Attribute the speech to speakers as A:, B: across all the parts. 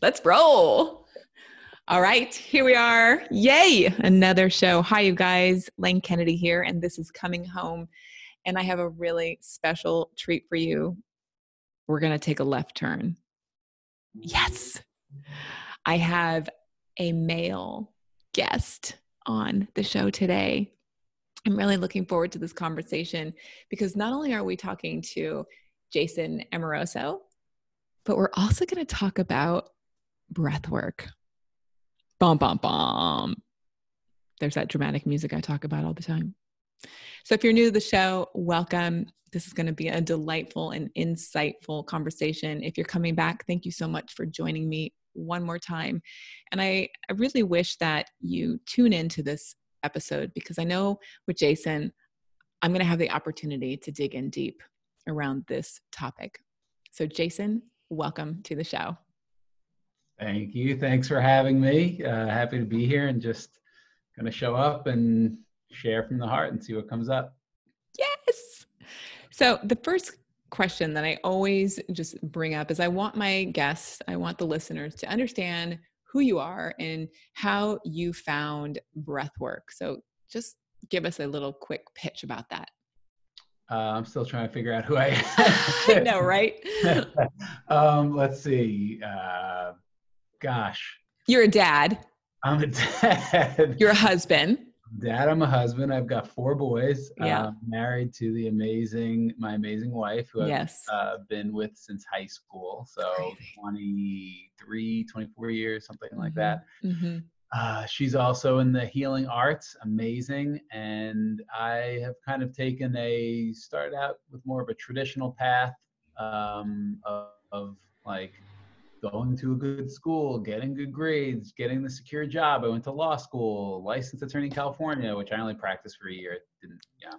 A: Let's roll. All right, here we are. Yay, another show. Hi, you guys. Lane Kennedy here, and this is Coming Home. And I have a really special treat for you. We're going to take a left turn. Yes, I have a male guest on the show today. I'm really looking forward to this conversation because not only are we talking to Jason Amoroso, but we're also going to talk about breath work. Bum, bum, bum. There's that dramatic music I talk about all the time. So, if you're new to the show, welcome. This is going to be a delightful and insightful conversation. If you're coming back, thank you so much for joining me one more time. And I, I really wish that you tune into this episode because I know with Jason, I'm going to have the opportunity to dig in deep around this topic. So, Jason, welcome to the show.
B: Thank you. Thanks for having me. Uh, happy to be here and just going to show up and share from the heart and see what comes up.
A: Yes. So, the first question that I always just bring up is I want my guests, I want the listeners to understand who you are and how you found breath work. So, just give us a little quick pitch about that.
B: Uh, I'm still trying to figure out who I am.
A: I know, right?
B: um, let's see. Uh, gosh.
A: You're a dad.
B: I'm a dad.
A: You're a husband.
B: Dad, I'm a husband. I've got four boys.
A: Yeah.
B: Uh, married to the amazing, my amazing wife, who I've uh, been with since high school. So 23, 24 years, something
A: mm-hmm.
B: like that.
A: Mm-hmm.
B: Uh, she's also in the healing arts, amazing. And I have kind of taken a, started out with more of a traditional path um, of, of like going to a good school, getting good grades, getting the secure job. I went to law school, licensed attorney in California, which I only practiced for a year. Didn't, yeah.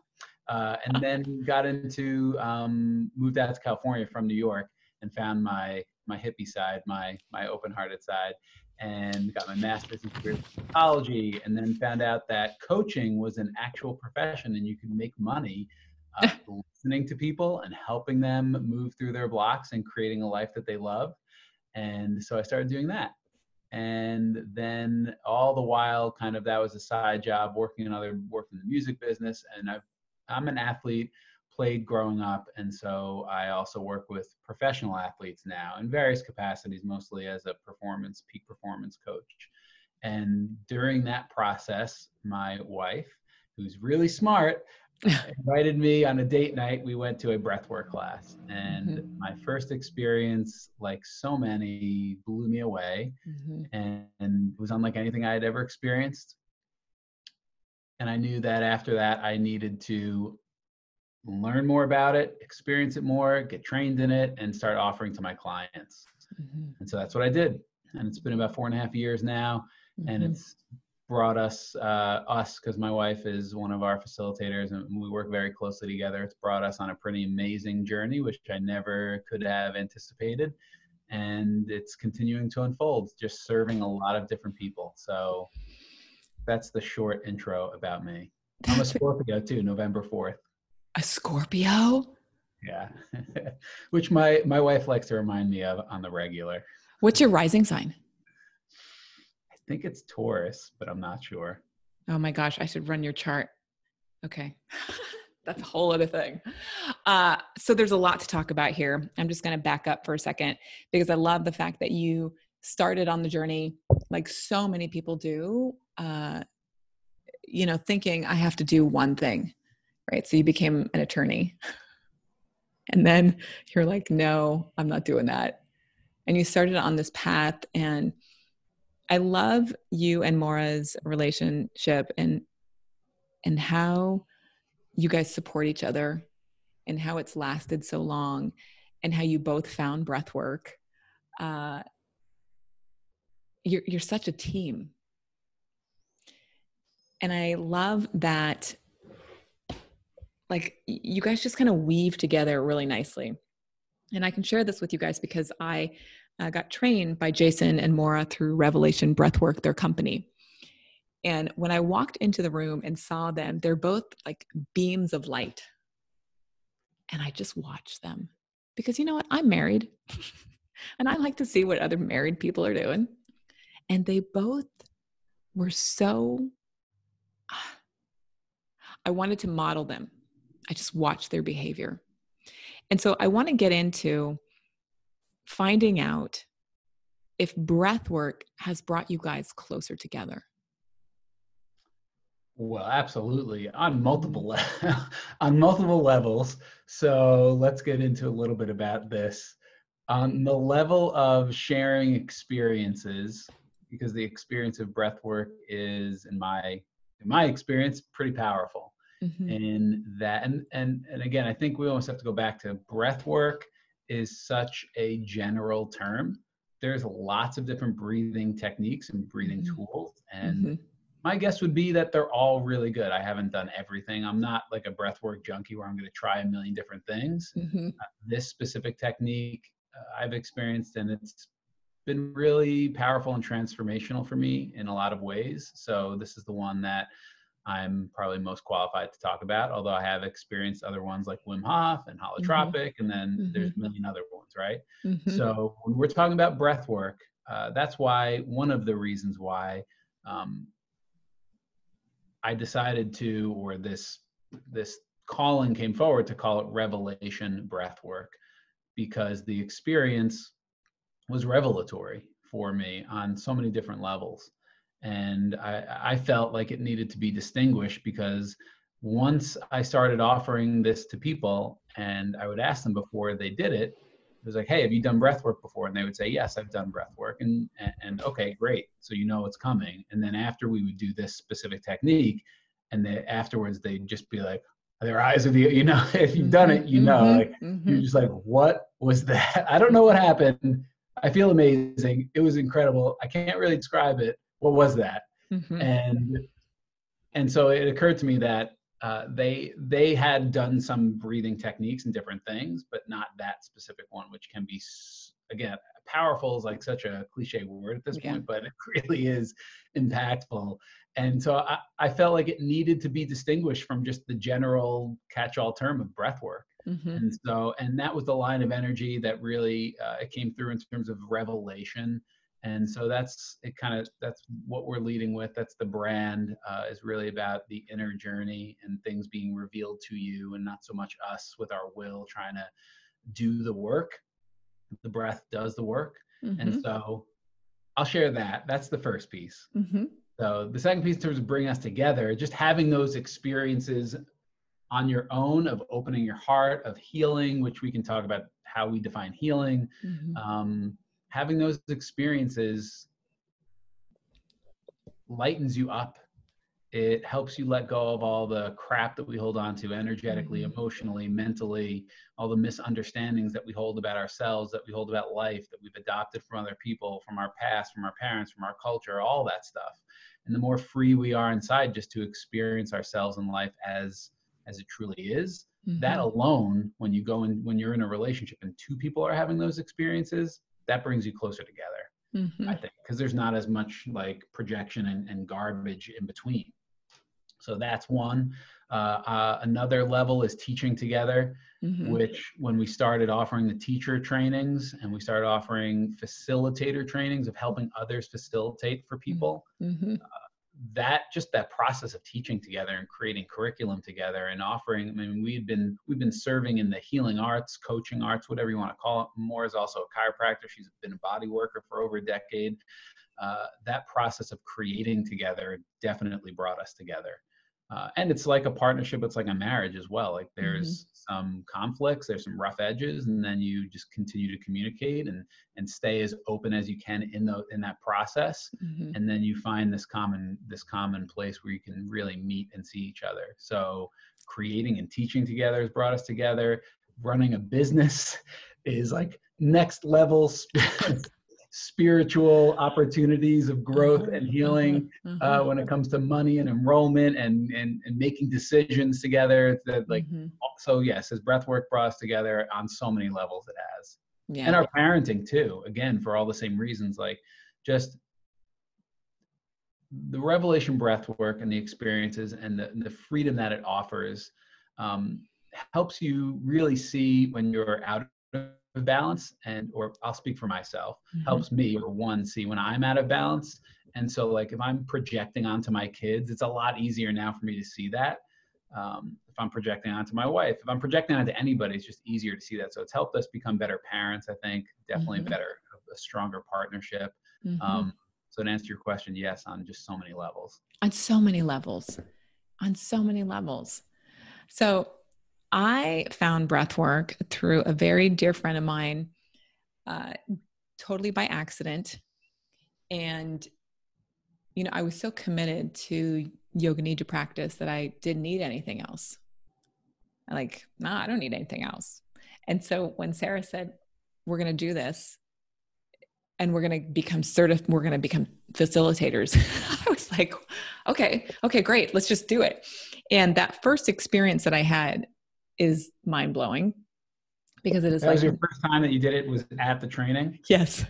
B: Uh, and then got into, um, moved out to California from New York and found my my hippie side, my my open-hearted side, and got my master's in career psychology. And then found out that coaching was an actual profession, and you could make money uh, listening to people and helping them move through their blocks and creating a life that they love. And so I started doing that. And then all the while, kind of that was a side job, working in other, working in the music business. And I've, I'm an athlete, played growing up. And so I also work with professional athletes now in various capacities, mostly as a performance, peak performance coach. And during that process, my wife, who's really smart, invited me on a date night. We went to a breathwork class, and mm-hmm. my first experience, like so many, blew me away, mm-hmm. and, and was unlike anything I had ever experienced. And I knew that after that, I needed to learn more about it, experience it more, get trained in it, and start offering to my clients. Mm-hmm. And so that's what I did. And it's been about four and a half years now, and it's brought us uh, us because my wife is one of our facilitators and we work very closely together. It's brought us on a pretty amazing journey which i never could have anticipated and it's continuing to unfold just serving a lot of different people. So that's the short intro about me. I'm a scorpio too november 4th
A: a scorpio?
B: Yeah. Which my my wife likes to remind me of on the regular.
A: What's your rising sign
B: think it's Taurus, but I'm not sure.
A: Oh my gosh, I should run your chart. Okay. That's a whole other thing. Uh, so there's a lot to talk about here. I'm just going to back up for a second because I love the fact that you started on the journey like so many people do, uh, you know, thinking I have to do one thing, right? So you became an attorney. And then you're like, no, I'm not doing that. And you started on this path and I love you and Mora's relationship and and how you guys support each other and how it's lasted so long and how you both found breath work. Uh, you're you're such a team. And I love that like you guys just kind of weave together really nicely. And I can share this with you guys because I uh, got trained by Jason and Mora through Revelation Breathwork, their company. And when I walked into the room and saw them, they're both like beams of light. And I just watched them because you know what? I'm married. and I like to see what other married people are doing. And they both were so, I wanted to model them. I just watched their behavior. And so I want to get into finding out if breath work has brought you guys closer together.
B: Well, absolutely on multiple le- on multiple levels. So let's get into a little bit about this. On the level of sharing experiences, because the experience of breath work is, in my in my experience, pretty powerful. Mm-hmm. In that, and and and again, I think we almost have to go back to breath work is such a general term. There's lots of different breathing techniques and breathing mm-hmm. tools, and mm-hmm my guess would be that they're all really good. I haven't done everything. I'm not like a breathwork junkie where I'm going to try a million different things. Mm-hmm. Uh, this specific technique uh, I've experienced, and it's been really powerful and transformational for me in a lot of ways. So this is the one that I'm probably most qualified to talk about. Although I have experienced other ones like Wim Hof and mm-hmm. holotropic, mm-hmm. and then mm-hmm. there's a million other ones, right? Mm-hmm. So when we're talking about breath work, uh, that's why one of the reasons why um, I decided to, or this this calling came forward to call it revelation breath work because the experience was revelatory for me on so many different levels. And I, I felt like it needed to be distinguished because once I started offering this to people and I would ask them before they did it, it was like, hey, have you done breath work before? And they would say, yes, I've done breath work. And, and, and okay, great. So you know it's coming. And then after we would do this specific technique, and then afterwards they'd just be like, their eyes would be, you know, if you've done it, you know, mm-hmm, like mm-hmm. you're just like, what was that? I don't know what happened. I feel amazing. It was incredible. I can't really describe it. What was that? Mm-hmm. And and so it occurred to me that uh, they they had done some breathing techniques and different things, but not that specific one, which can be again powerful is like such a cliche word at this yeah. point, but it really is impactful. And so I, I, felt like it needed to be distinguished from just the general catch-all term of breath work. Mm-hmm. And so, and that was the line of energy that really uh, came through in terms of revelation and so that's it kind of that's what we're leading with that's the brand uh, is really about the inner journey and things being revealed to you and not so much us with our will trying to do the work the breath does the work mm-hmm. and so i'll share that that's the first piece mm-hmm. so the second piece in terms of bringing us together just having those experiences on your own of opening your heart of healing which we can talk about how we define healing mm-hmm. um, having those experiences lightens you up it helps you let go of all the crap that we hold on to energetically mm-hmm. emotionally mentally all the misunderstandings that we hold about ourselves that we hold about life that we've adopted from other people from our past from our parents from our culture all that stuff and the more free we are inside just to experience ourselves in life as as it truly is mm-hmm. that alone when you go in when you're in a relationship and two people are having those experiences that brings you closer together mm-hmm. i think because there's not as much like projection and, and garbage in between so that's one uh, uh, another level is teaching together mm-hmm. which when we started offering the teacher trainings and we started offering facilitator trainings of helping others facilitate for people mm-hmm. uh, that just that process of teaching together and creating curriculum together and offering i mean we've been we've been serving in the healing arts coaching arts whatever you want to call it. Mora is also a chiropractor. She's been a body worker for over a decade. Uh, that process of creating together definitely brought us together uh, and it's like a partnership it's like a marriage as well like there's mm-hmm. some conflicts there's some rough edges and then you just continue to communicate and and stay as open as you can in the in that process mm-hmm. and then you find this common this common place where you can really meet and see each other so creating and teaching together has brought us together running a business is like next level spiritual opportunities of growth and mm-hmm. healing mm-hmm. uh, when it comes to money and enrollment and and, and making decisions together that like mm-hmm. so yes his breath work brought us together on so many levels it has yeah. and our parenting too again for all the same reasons like just the revelation breath work and the experiences and the, the freedom that it offers um, helps you really see when you're out balance and or i'll speak for myself
A: Mhm.
B: helps me or one see when i'm out of balance. And so like if i'm projecting onto my kids it's a lot easier now for me to see that. Um, if i'm projecting onto my wife if i'm projecting onto anybody it's just easier to see that. So it's helped us become better parents i think definitely
A: Mhm.
B: better a stronger partnership.
A: Mhm.
B: um, so to answer your question yes on just so many levels.
A: On so many levels. On so many levels. So i found breath work through a very dear friend of mine uh, totally by accident. And you know i was so committed to yoga nidra practice that i didn't need anything else. I'm like nah, i don't need anything else. And so when sarah said we're going to do this and we're going to become certified we're going to become facilitators i was like okay okay great let's just do it. And that first experience that i had is mind-blowing because it is
B: that
A: like
B: was your first time that you did it was at the training?
A: Yes.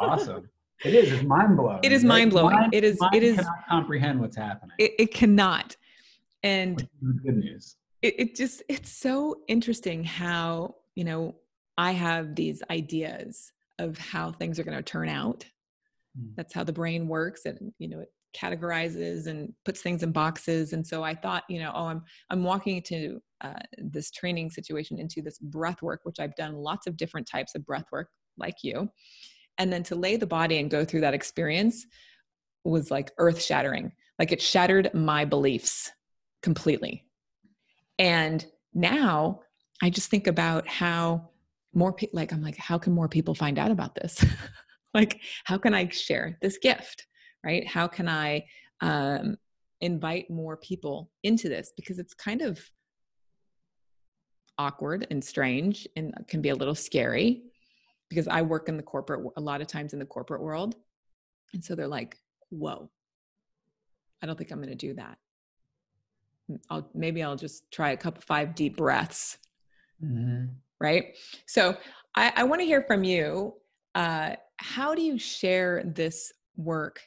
B: Awesome. It is it's mind-blowing
A: it is
B: right? Mind-
A: it is
B: mind
A: it is
B: cannot comprehend what's happening.
A: It, it cannot. And
B: good news.
A: it, it just it's so interesting how you know i have these ideas of how things are going to turn out.
B: Mm.
A: that's how the brain works and you know it categorizes and puts things in boxes. And so i thought you know oh i'm i'm walking into uh, this training situation into this breath work which i've done lots of different types of breath work like you. And then to lay the body and go through that experience was like earth shattering. Like it shattered my beliefs completely. And now i just think about how more people like i'm like how can more people find out about this? Like how can i share this gift right how can i um, invite more people into this because it's kind of awkward and strange and can be a little scary because i work in the corporate a lot of times in the corporate world and so they're like whoa i don't think i'm going to do that I'll maybe I'll just try a couple five deep breaths,
B: mm-hmm.
A: right? So I, I want to hear from you. Uh, how do you share this work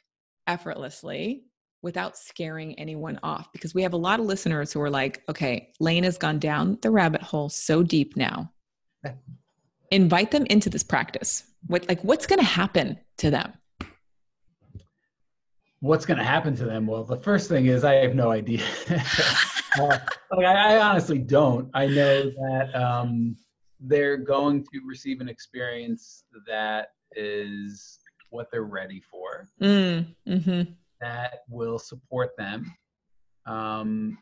A: effortlessly without scaring anyone off? Because we have a lot of listeners who are like, okay, Lane has gone down the rabbit hole so deep now. Invite them into this practice. What like what's going to happen to them?
B: what's going to happen to them? Well, the first thing is I have no idea. uh, like I, I, honestly don't. I know that um, they're going to receive an experience that is what they're ready for.
A: Mm, mm-hmm.
B: That will support them. Um,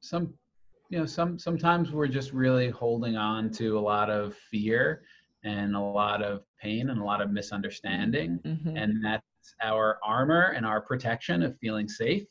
B: some, you know, some sometimes we're just really holding on to a lot of fear and a lot of pain and a lot of misunderstanding,
A: Mm-hmm.
B: and that's our armor and our protection of feeling safe.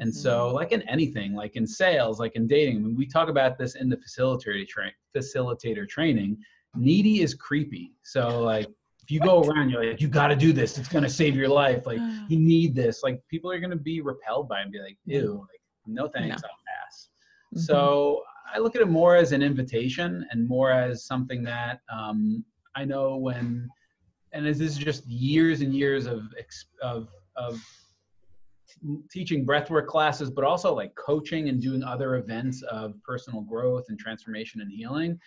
B: And
A: Mm-hmm.
B: so, like in anything, like in sales, like in dating, I mean, we talk about this in the facilitator train, facilitator training. Needy is creepy. So, like, if you go around, you're like, you got to do this. It's gonna save your life. Like, you need this. Like, people are gonna be repelled by it and be like, ew, like, no thanks,
A: No.
B: I'll pass.
A: Mhm.
B: So, I look at it more as an invitation and more as something that um, I know when, and this is just years and years of of of teaching breathwork classes, but also like coaching and doing other events of personal growth and transformation and healing.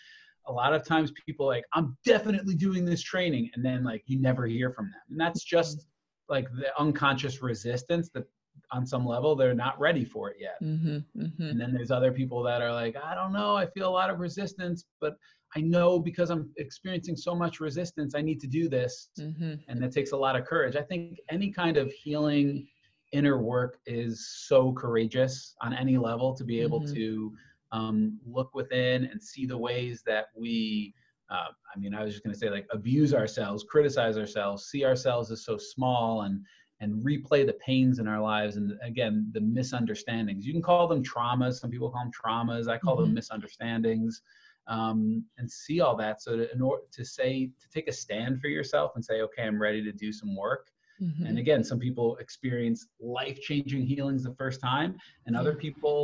B: A lot of times people like, I'm definitely doing this training. And then like you never hear from them. And that's just like the unconscious resistance that on some level they're not ready for it yet.
A: Mhm, mhm.
B: And then there's other people that are like, I don't know, I feel a lot of resistance, but I know because I'm experiencing so much resistance, I need to do this.
A: Mhm.
B: And that takes a lot of courage. I think any kind of healing inner work is so courageous on any level to be able
A: Mhm.
B: to um, look within and see the ways that we uh, i mean i was just going to say like abuse ourselves criticize ourselves see ourselves as so small and and replay the pains in our lives and again the misunderstandings. You can call them traumas. Some people call them traumas. I call them
A: Mhm.
B: misunderstandings. Um, and see all that. So to, in order to say to take a stand for yourself and say okay i'm ready to do some work.
A: Mhm.
B: and again, some people experience life changing healings the first time, and other people,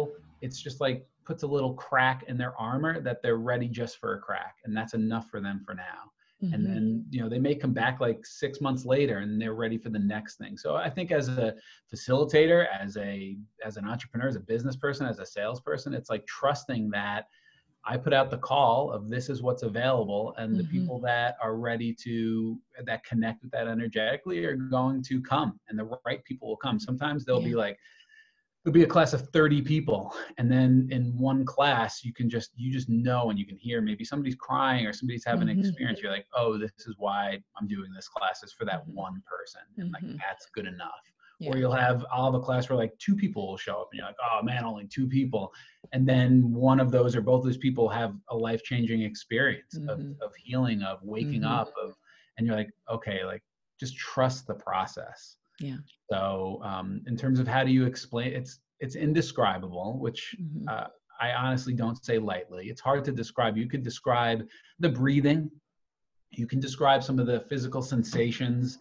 B: it's just like puts a little crack in their armor that they're ready just for a crack. And that's enough for them for now. And
A: Mhm.
B: then, you know, they may come back like six months later and they're ready for the next thing. So I think as a facilitator, as a as an entrepreneur, as a business person, as a salesperson, it's like trusting that I put out the call of this is what's available, and the
A: Mhm.
B: people that are ready to that connect with that energetically are going to come, and the right people will come. Sometimes they'll be like, there'll be a class of 30 people, and then in one class you can just you just know and you can hear maybe somebody's crying or somebody's having an
A: Mhm.
B: experience. You're like, oh, this is why I'm doing this class is for that
A: Mhm.
B: one person, and like
A: Mhm.
B: that's good enough
A: Yeah.
B: or you'll have I'll have a class where like two people will show up and you're like oh man only two people and then one of those or both of those people have a life-changing experience
A: Mhm.
B: of, of healing of waking
A: Mhm.
B: up of and you're like okay like just trust the process
A: Yeah.
B: so um, in terms of how do you explain it's it's indescribable which
A: Mhm.
B: uh, I honestly don't say lightly it's hard to describe you could describe the breathing you can describe some of the physical sensations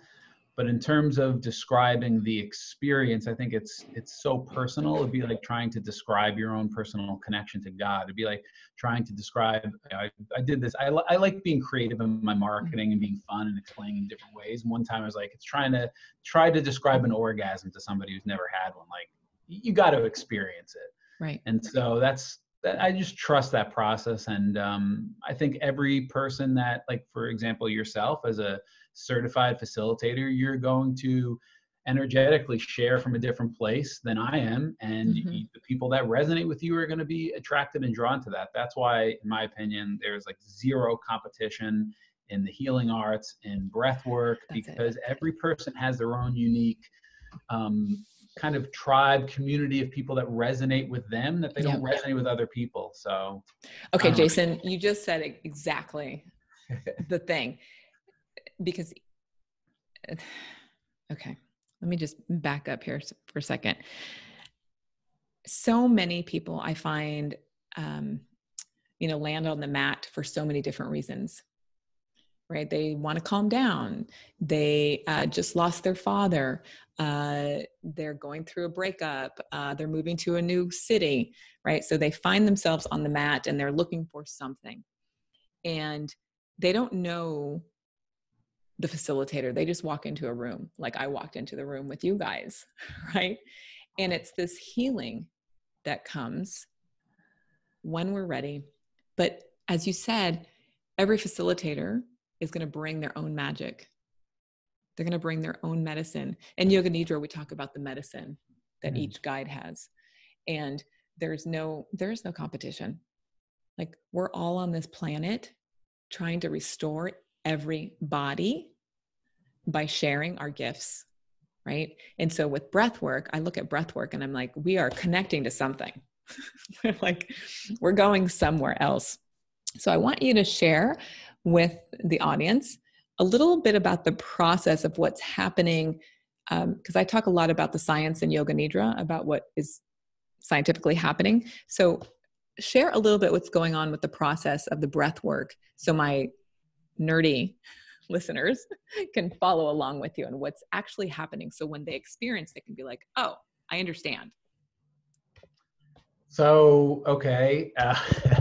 B: but in terms of describing the experience i think it's it's so personal. It'd be like trying to describe your own personal connection to god. It'd be like trying to describe i, I did this. I, li- I like being creative in my marketing and being fun and explaining in different ways. And one time i was like it's trying to try to describe an orgasm to somebody who's never had one. Like you got to experience it.
A: Right.
B: and so that's that i just trust that process. And um, i think every person that like for example yourself as a certified facilitator you're going to energetically share from a different place than i am and
A: Mhm.
B: you- the people that resonate with you are going to be attracted and drawn to that that's why in my opinion there's like zero competition in the healing arts in breath work
A: That's it.
B: because every person has their own unique um, kind of tribe community of people that resonate with them that they don't resonate with other people so
A: Okay, Jason, you just said exactly the thing. Because, okay, let me just back up here for a second. So many people I find, um, you know, land on the mat for so many different reasons. Right? They want to calm down. They uh, just lost their father. Uh, they're going through a breakup. Uh, they're moving to a new city. Right? So they find themselves on the mat and they're looking for something. And they don't know the facilitator. They just walk into a room, like I walked into the room with you guys, right? And it's this healing that comes when we're ready. But as you said, every facilitator is going to bring their own magic. They're going to bring their own medicine. In Yoga Nidra, we talk about the medicine that
B: Mhm.
A: each guide has. And there's no there's no competition. Like we're all on this planet trying to restore every body by sharing our gifts right? And so with breath work i look at breath work and i'm like we are connecting to something. Like we're going somewhere else. So i want you to share with the audience a little bit about the process of what's happening um, because i talk a lot about the science in yoga nidra about what is scientifically happening. So share a little bit what's going on with the process of the breath work. So my nerdy listeners can follow along with you and what's actually happening so when they experience they can be like oh i understand
B: So, okay. Uh,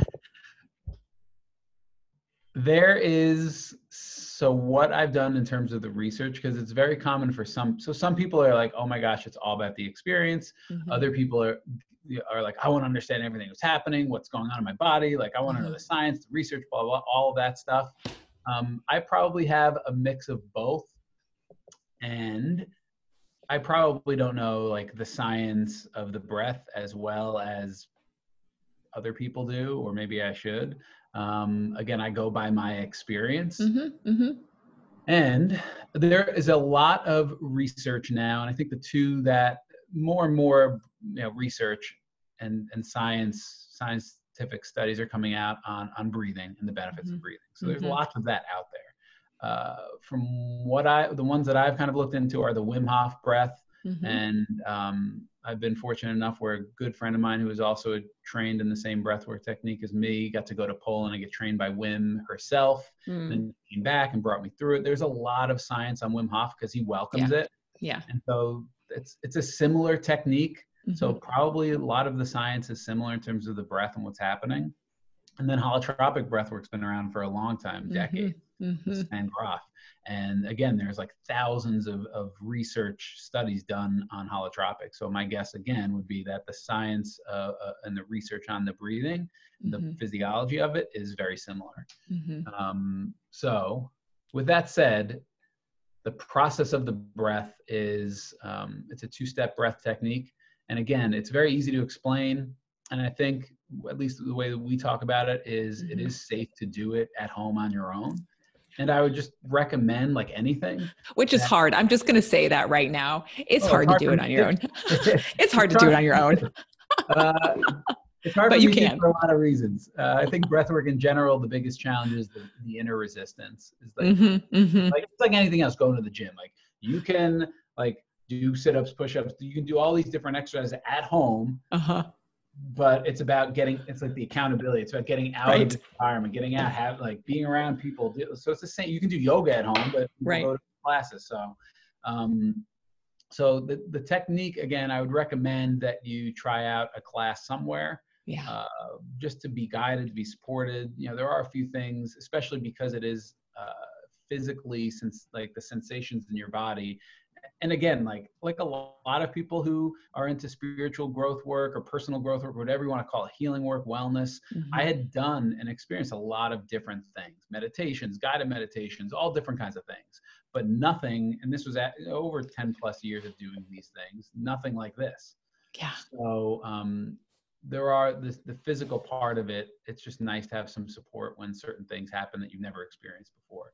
B: there is, so what I've done in terms of the research, because it's very common for some, so some people are like, oh my gosh, it's all about the experience.
A: Mhm.
B: Other people are, are like, I want to understand everything that's happening, what's going on in my body. Like, I want to know
A: Mhm.
B: the science, the research, blah, blah, all of that stuff. Um, I probably have a mix of both. And I probably don't know like the science of the breath as well as other people do, or maybe I should. Um, again, I go by my experience.
A: Mhm, mhm.
B: And there is a lot of research now, and I think the two that more and more you know, research and, and science science, scientific studies are coming out on, on breathing and the benefits
A: Mhm.
B: of breathing. So there's
A: Mhm.
B: lots of that out there. Uh, from what I, the ones that I've kind of looked into are the Wim Hof breath,
A: Mhm.
B: and um, I've been fortunate enough where a good friend of mine who is also trained in the same breathwork technique as me got to go to Poland and get trained by Wim herself
A: Mm,
B: and came back and brought me through it. There's a lot of science on Wim Hof because he welcomes it.
A: yeah
B: And so it's it's a similar technique. So
A: Mhm.
B: probably a lot of the science is similar in terms of the breath and what's happening. And then holotropic breathwork's been around for a long time,
A: Mhm.
B: Stan Grof. And again, there's like thousands of, of research studies done on holotropic. So my guess again would be that the science uh, uh, and the research on the breathing, mm-hmm. the physiology of it is very similar. Mm-hmm. Um, so with that said, the process of the breath is um, it's a two-step breath technique. And again, it's very easy to explain. And I think at least the way that we talk about it is, mm-hmm. it is safe to do it at home on your own and I would just recommend like anything.
A: Which is hard. I'm just going to say that right now. It's, oh, hard, it's hard, to do it on your own. it's hard to do it on your own.
B: uh, it's hard but you can. for a lot of reasons. Uh, I think breathwork in general, the biggest challenge is the, the inner resistance. Is like, mm-hmm, mm-hmm. like it's like anything else. Going to the gym, like you can like do sit-ups, push-ups. You can do all these different exercises at home. Uh-huh but it's about getting it's like the accountability it's about getting out right. of the environment getting out have like being around people so it's the same you can do yoga at home but
A: right. go
B: to classes so um so the, the technique again i would recommend that you try out a class somewhere
A: yeah uh,
B: just to be guided to be supported you know there are a few things especially because it is uh, physically since like the sensations in your body and again like like a lot of people who are into spiritual growth work or personal growth work whatever you want to call it healing work wellness mm-hmm. i had done and experienced a lot of different things. Meditations guided meditations all different kinds of things. But nothing and this was at over 10 plus years of doing these things nothing like this.
A: Yeah.
B: So um there are the, the physical part of it it's just nice to have some support when certain things happen that you've never experienced before.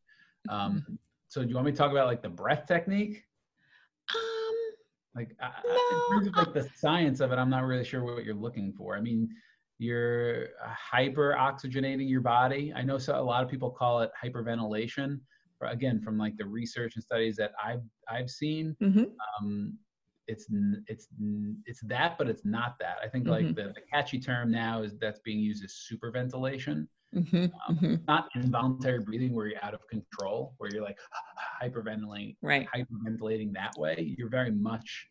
B: Um, mm-hmm. so do you want me to talk about like the breath technique like I, in terms of like the science of it, I'm not really sure what you're looking for. I mean, you're hyper oxygenating your body. I know so a lot of people call it hyperventilation. Again, from like the research and studies that I've I've seen, mm-hmm. um, it's it's it's that, but it's not that. I think mm-hmm. like the, the, catchy term now is that's being used as superventilation. Mm-hmm, um, mm-hmm. Not involuntary breathing where you're out of control, where you're like hyperventilating,
A: right.
B: hyperventilating that way. You're very much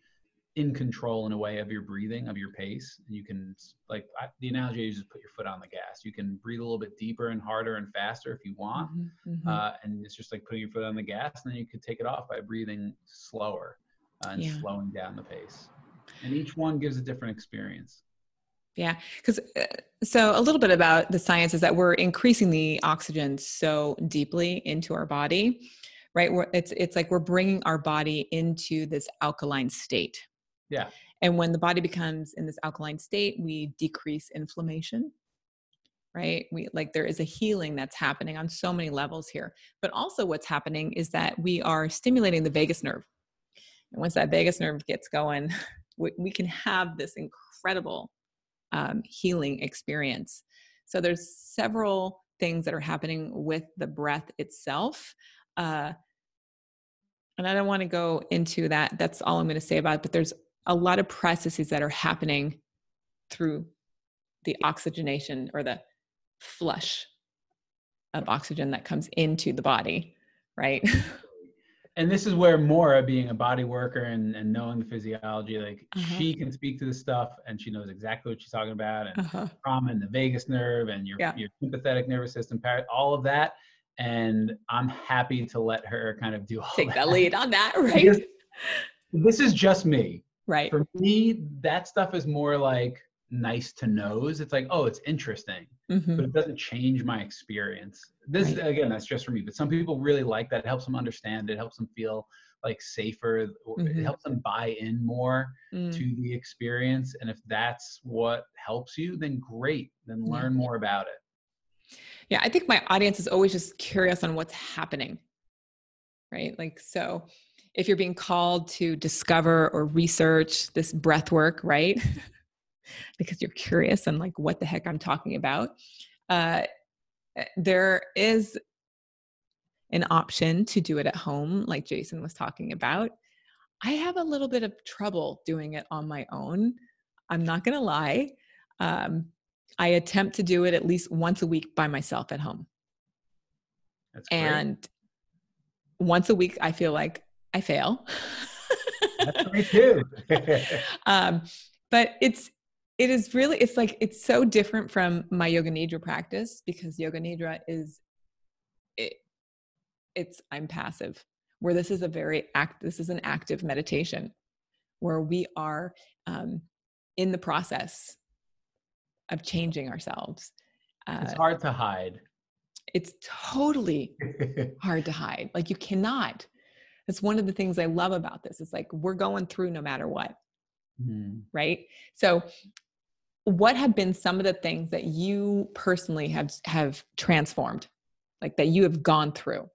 B: in control in a way of your breathing, of your pace. And you can, like I, the analogy is just put your foot on the gas. You can breathe a little bit deeper and harder and faster if you want. Mm-hmm, mm-hmm. uh, and it's just like putting your foot on the gas, and then you could take it off by breathing slower uh, and yeah. slowing down the pace. And each one gives a different experience.
A: Yeah, because uh, so a little bit about the science is that we're increasing the oxygen so deeply into our body, right? We're, it's it's like we're bringing our body into this alkaline state.
B: Yeah.
A: And when the body becomes in this alkaline state, we decrease inflammation. Right? We like there is a healing that's happening on so many levels here. But also what's happening is that we are stimulating the vagus nerve. And once that vagus nerve gets going, we, we can have this incredible um, healing experience. So there's several things that are happening with the breath itself. Uh, and I don't want to go into that. That's all I'm going to say about it. But there's a lot of processes that are happening through the oxygenation or the flush of oxygen that comes into the body, right?
B: and this is where Mora, being a body worker and, and knowing the physiology, like uh-huh. she can speak to this stuff and she knows exactly what she's talking about and uh-huh. trauma and the vagus nerve and your, yeah. your sympathetic nervous system, all of that. And I'm happy to let her kind of do all
A: Take
B: that.
A: the lead on that, right?
B: this is just me.
A: Right.
B: For me, that stuff is more like nice to knows. It's like, oh, it's interesting, mm-hmm. but it doesn't change my experience. This right. again, that's just for me. But some people really like that. It helps them understand. It helps them feel like safer. Mm-hmm. It helps them buy in more mm. to the experience. And if that's what helps you, then great. Then learn mm-hmm. more about it.
A: Yeah, I think my audience is always just curious on what's happening. Right. Like, so if you're being called to discover or research this breath work, right? because you're curious and like what the heck I'm talking about. Uh, eh, there is an option to do it at home, like Jason was talking about. I have a little bit of trouble doing it on my own. I'm not going to lie. Um, I attempt to do it at least once a week by myself at home. and once a week, I feel like I fail.
B: That's me too.
A: um, but it's it is really it's like it's so different from my yoga nidra practice because yoga nidra is it, it's I'm passive. Where this is a very act, this is an active meditation where we are um, in the process of changing ourselves.
B: Uh, it's hard to hide.
A: It's totally hard to hide. Like you cannot. That's one of the things I love about this. It's like we're going through no matter what. Mm. Right. So what have been some of the things that you personally have have transformed like that you have gone through?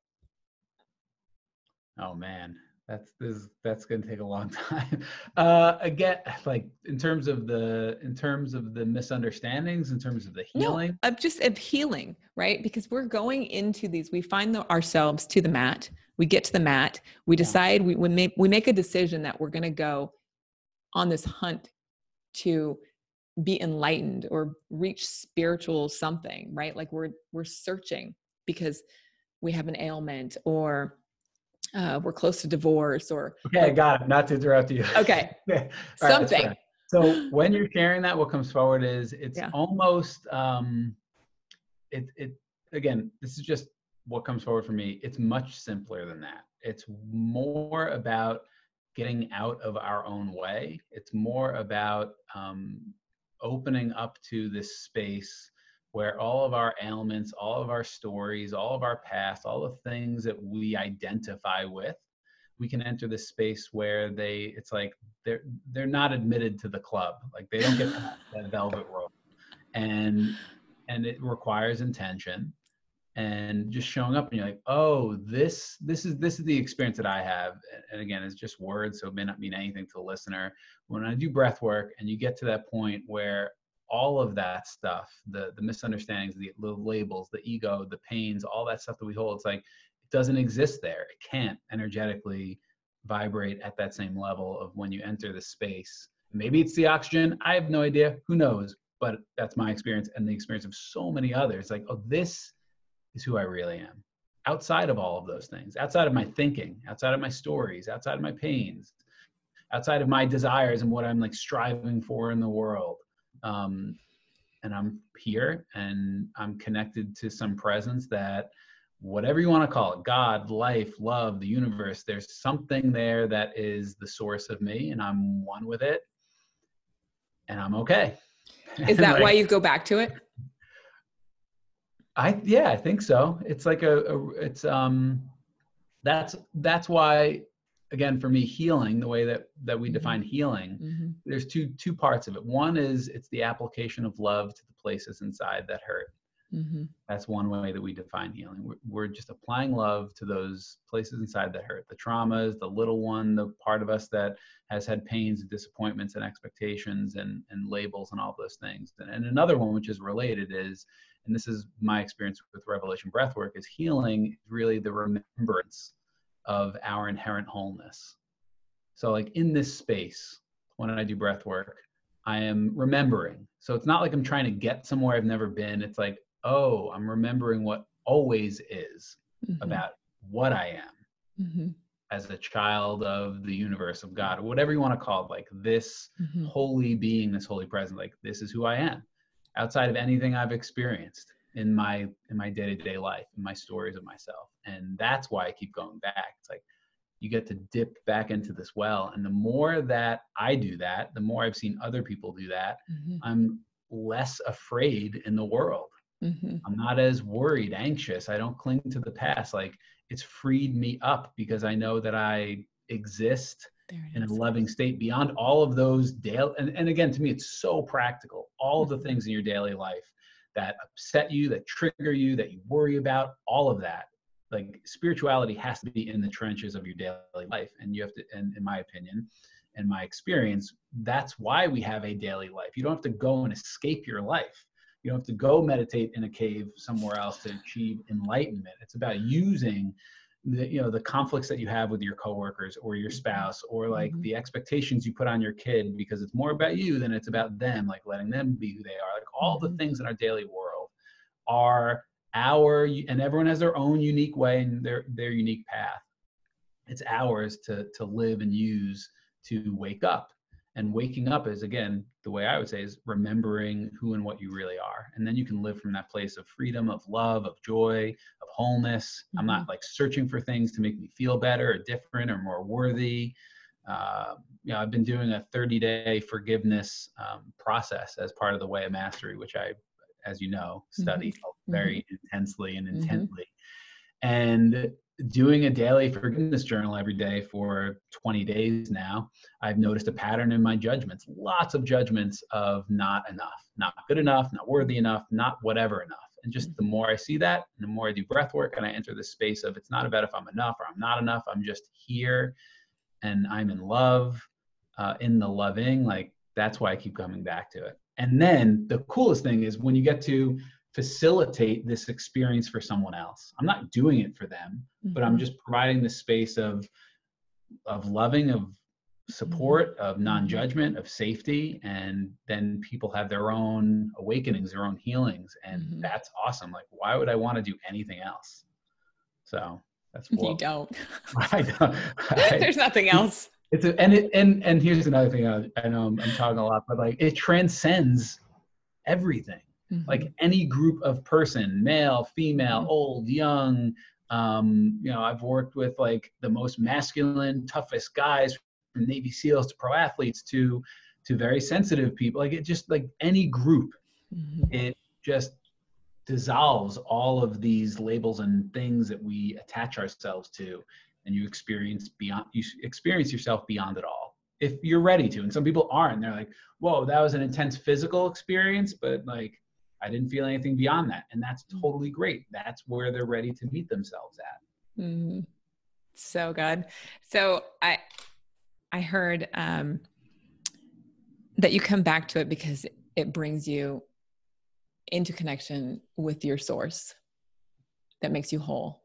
B: Oh man. That's this that's going to take a long time. Uh again like in terms of the in terms of the misunderstandings in terms of the healing?
A: no, of just of healing right? Because we're going into these we find the, ourselves to the mat we get to the mat we decide we, we make we make a decision that we're going to go on this hunt to be enlightened or reach spiritual something right? Like we're we're searching because we have an ailment or uh, we're close to divorce or
B: okay like, i got it. Not to interrupt you.
A: Okay. Something.
B: So when you're sharing that what comes forward is it's yeah. almost um it it again this is just what comes forward for me. It's much simpler than that. It's more about getting out of our own way. It's more about um, opening up to this space where all of our ailments, all of our stories, all of our past, all the things that we identify with, we can enter this space where they it's like they're they're not admitted to the club. Like they don't get that velvet rope. And and it requires intention and just showing up and you're like oh this this is this is the experience that i have. And again it's just words so it may not mean anything to the listener. When i do breath work and you get to that point where all of that stuff the the misunderstandings the, the labels the ego the pains all that stuff that we hold it's like it doesn't exist there. It can't energetically vibrate at that same level of when you enter the space. Maybe it's the oxygen i have no idea who knows? But that's my experience and the experience of so many others. Like oh this is who I really am. Outside of all of those things, outside of my thinking, outside of my stories, outside of my pains, outside of my desires and what I'm like striving for in the world. Um, and I'm here and I'm connected to some presence that, whatever you want to call it God, life, love, the universe there's something there that is the source of me, and I'm one with it, and I'm okay.
A: Is that like, why you go back to it?
B: I yeah, I think so. It's like a, a it's um that's that's why again for me healing the way that that we mm-hmm. define healing mm-hmm. there's two two parts of it one is it's the application of love to the places inside that hurt mm-hmm. that's one way that we define healing we're, we're just applying love to those places inside that hurt the traumas the little one the part of us that has had pains and disappointments and expectations and and labels and all those things and, and another one which is related is and this is my experience with revelation breathwork is healing is really the remembrance of our inherent wholeness so like in this space when i do breath work i am remembering so it's not like i'm trying to get somewhere i've never been it's like oh i'm remembering what always is mm-hmm. about what i am mm-hmm. as a child of the universe of god or whatever you want to call it like this mm-hmm. holy being this holy presence like this is who i am outside of anything I've experienced in my in my day-to-day life in my stories of myself. And that's why i keep going back. It's like you get to dip back into this well. And the more that i do that the more i've seen other people do that mm-hmm. i'm less afraid in the world. Mm-hmm. i'm not as worried anxious. I don't cling to the past. Like it's freed me up because i know that i exist in a loving state beyond all of those daily and, and again to me it's so practical. All of the mm-hmm. things in your daily life that upset you that trigger you that you worry about all of that like spirituality has to be in the trenches of your daily life and you have to and in my opinion and my experience that's why we have a daily life. You don't have to go and escape your life. You don't have to go meditate in a cave somewhere else to achieve enlightenment. It's about using the you know the conflicts that you have with your coworkers or your mm-hmm. spouse or like mm-hmm. the expectations you put on your kid because it's more about you than it's about them like letting them be who they are like all the mm-hmm. things in our daily world are our and everyone has their own unique way and their their unique path it's ours to to live and use to wake up and waking up is again the way i would say is remembering who and what you really are and then you can live from that place of freedom of love of joy of wholeness mm-hmm. i'm not mm-hmm. like searching for things to make me feel better or different or more worthy uh, you know i've been doing a 30 day forgiveness um, process as part of the way of mastery which i as you know study mm-hmm. very mm-hmm. intensely and mm-hmm. intently and doing a daily forgiveness journal every day for 20 days now, I've noticed a pattern in my judgments. Lots of judgments of not enough, not good enough, not worthy enough, not whatever enough. And just the more I see that, and the more I do breath work and I enter this space of it's not about if I'm enough or I'm not enough, I'm just here and I'm in love, uh, in the loving, like that's why I keep coming back to it. And then the coolest thing is when you get to facilitate this experience for someone else. I'm not doing it for them, mm-hmm. but I'm mm-hmm. just providing the space of of loving, of support, mm-hmm. of non-judgment, of safety, and then people have their own awakenings, their own healings, and mm-hmm. that's awesome. Like, why would I want to do anything else? So that's
A: what, you don't. I don't I, There's nothing else.
B: It's a, and it, and and here's another thing. I, I know I'm, I'm talking a lot, but like it transcends everything mm-hmm. like any group of person male female mm-hmm. old young um, you know i've worked with like the most masculine toughest guys from navy seals to pro athletes to to very sensitive people like it just like any group mm-hmm. it just dissolves all of these labels and things that we attach ourselves to and you experience beyond you experience yourself beyond it all if you're ready to and some people aren't they're like whoa that was an intense physical experience but like I didn't feel anything beyond that. And that's mm. totally great. That's where they're ready to meet themselves at.
A: Mm-hmm. So good. So I, I heard um, that you come back to it because it brings you into connection with your source that makes you whole.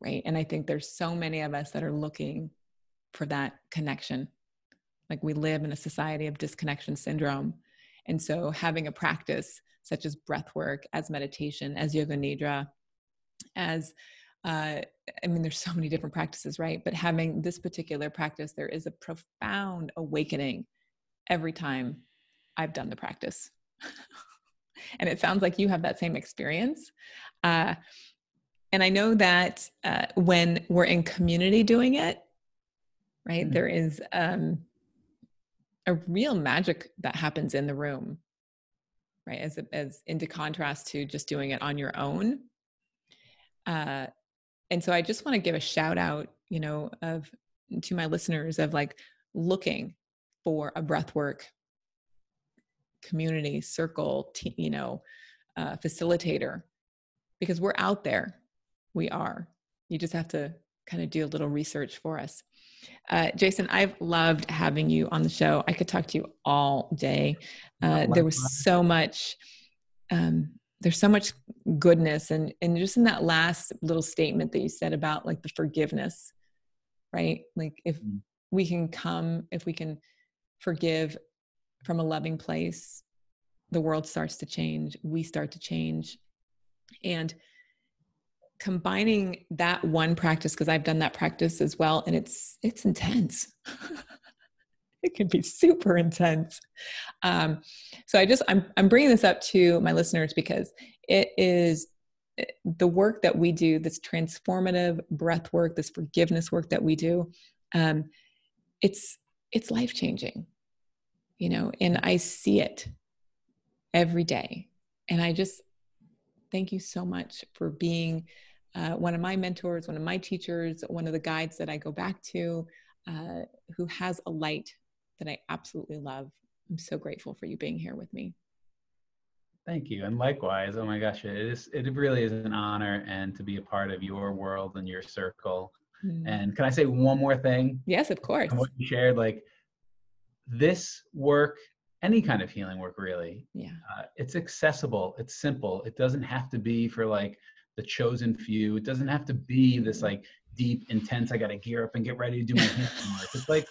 A: Right. And I think there's so many of us that are looking for that connection. Like we live in a society of disconnection syndrome. And so having a practice such as breath work, as meditation, as yoga nidra, as uh, I mean, there's so many different practices, right? But having this particular practice, there is a profound awakening every time I've done the practice. and it sounds like you have that same experience. Uh, and I know that uh, when we're in community doing it, right, mm-hmm. there is um, a real magic that happens in the room right as as into contrast to just doing it on your own. Uh and so i just want to give a shout out you know of to my listeners of like looking for a breathwork community circle t- you know uh, facilitator because we're out there. We are. You just have to kind of do a little research for us uh, Jason, I've loved having you on the show. I could talk to you all day. Uh, there was so much. Um, there's so much goodness, and and just in that last little statement that you said about like the forgiveness, right? Like if mm. we can come, if we can forgive from a loving place, the world starts to change. We start to change, and combining that one practice because I've done that practice as well and it's it's intense. it can be super intense. Um, so I just I'm I'm bringing this up to my listeners because it is eh, the work that we do, this transformative breath work, this forgiveness work that we do. Um, it's it's life changing, you know, and I see it every day, and I just thank you so much for being uh, one of my mentors, one of my teachers, one of the guides that I go back to, uh, who has a light that I absolutely love. I'm so grateful for you being here with me.
B: Thank you, and likewise. Oh my gosh, it is. It really is an honor and to be a part of your world and your circle. Mm. And can I say one more thing?
A: Yes, of course.
B: What you shared, like this work, any kind of healing work, really.
A: Yeah.
B: Uh, it's accessible. It's simple. It doesn't have to be for like the chosen few. It doesn't have to be this like deep, intense. I got to gear up and get ready to do my work. It's like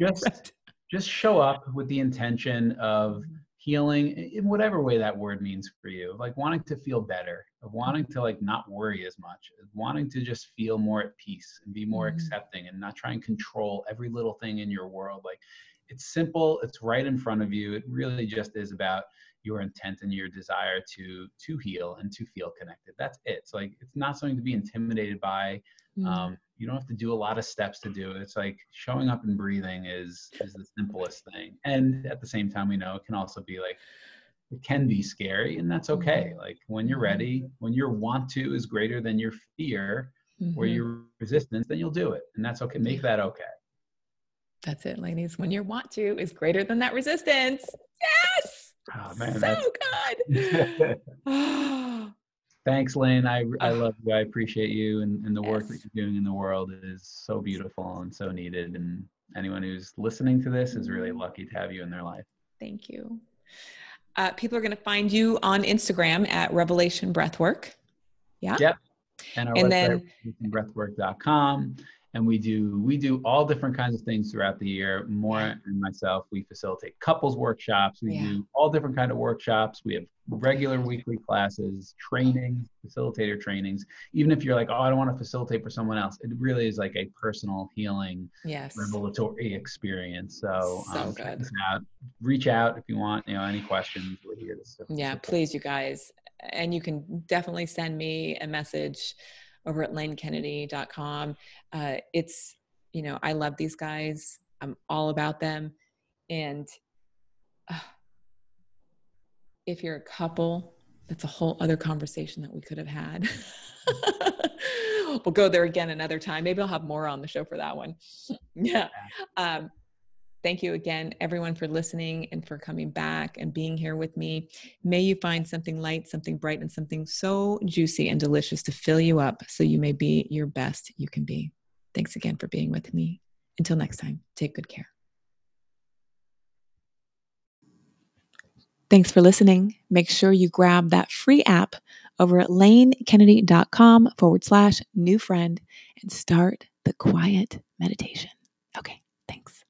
B: just just show up with the intention of healing in whatever way that word means for you like wanting to feel better of wanting to like not worry as much wanting to just feel more at peace and be more mm-hmm. accepting and not try and control every little thing in your world like it's simple. It's right in front of you. It really just is about your intent and your desire to to heal and to feel connected. That's it. It's like it's not something to be intimidated by. Mm. Um, you don't have to do a lot of steps to do it. It's like showing up and breathing is is the simplest thing. And at the same time, we know it can also be like it can be scary, and that's okay. Mm-hmm. Like when you're ready, mm-hmm. when your want to is greater than your fear mm-hmm. or your resistance, then you'll do it, and that's okay. Make that okay.
A: That's it, ladies. When your want to is greater than that resistance. Yes. Oh man, so good.
B: Thanks, Lane. I, I love you. I appreciate you and, and the yes. work that you're doing in the world is so beautiful and so needed. And anyone who's listening to this is really lucky to have you in their life.
A: Thank you. Uh, people are going to find you on Instagram at Revelation Breathwork. Yeah.
B: Yep. And our and website, then, breathwork.com and we do we do all different kinds of things throughout the year. Mora and myself we facilitate couples workshops. We yeah. do all different kind of workshops. We have regular weekly classes trainings facilitator trainings. Even if you're like oh i don't want to facilitate for someone else it really is like a personal healing
A: yes.
B: revelatory experience. So,
A: so um, good.
B: Out. reach out if you want you know any questions. We're here to
A: yeah please you guys. And you can definitely send me a message over at lanekennedy.com. Uh, it's, you know, I love these guys. I'm all about them. And uh, if you're a couple, that's a whole other conversation that we could have had. we'll go there again another time. Maybe I'll have Mora on the show for that one. yeah. Um, Thank you again, everyone, for listening and for coming back and being here with me. May you find something light, something bright, and something so juicy and delicious to fill you up so you may be your best you can be. Thanks again for being with me. Until next time, take good care. Thanks for listening. Make sure you grab that free app over at lanekennedy.com forward slash new friend and start the quiet meditation. Okay, thanks.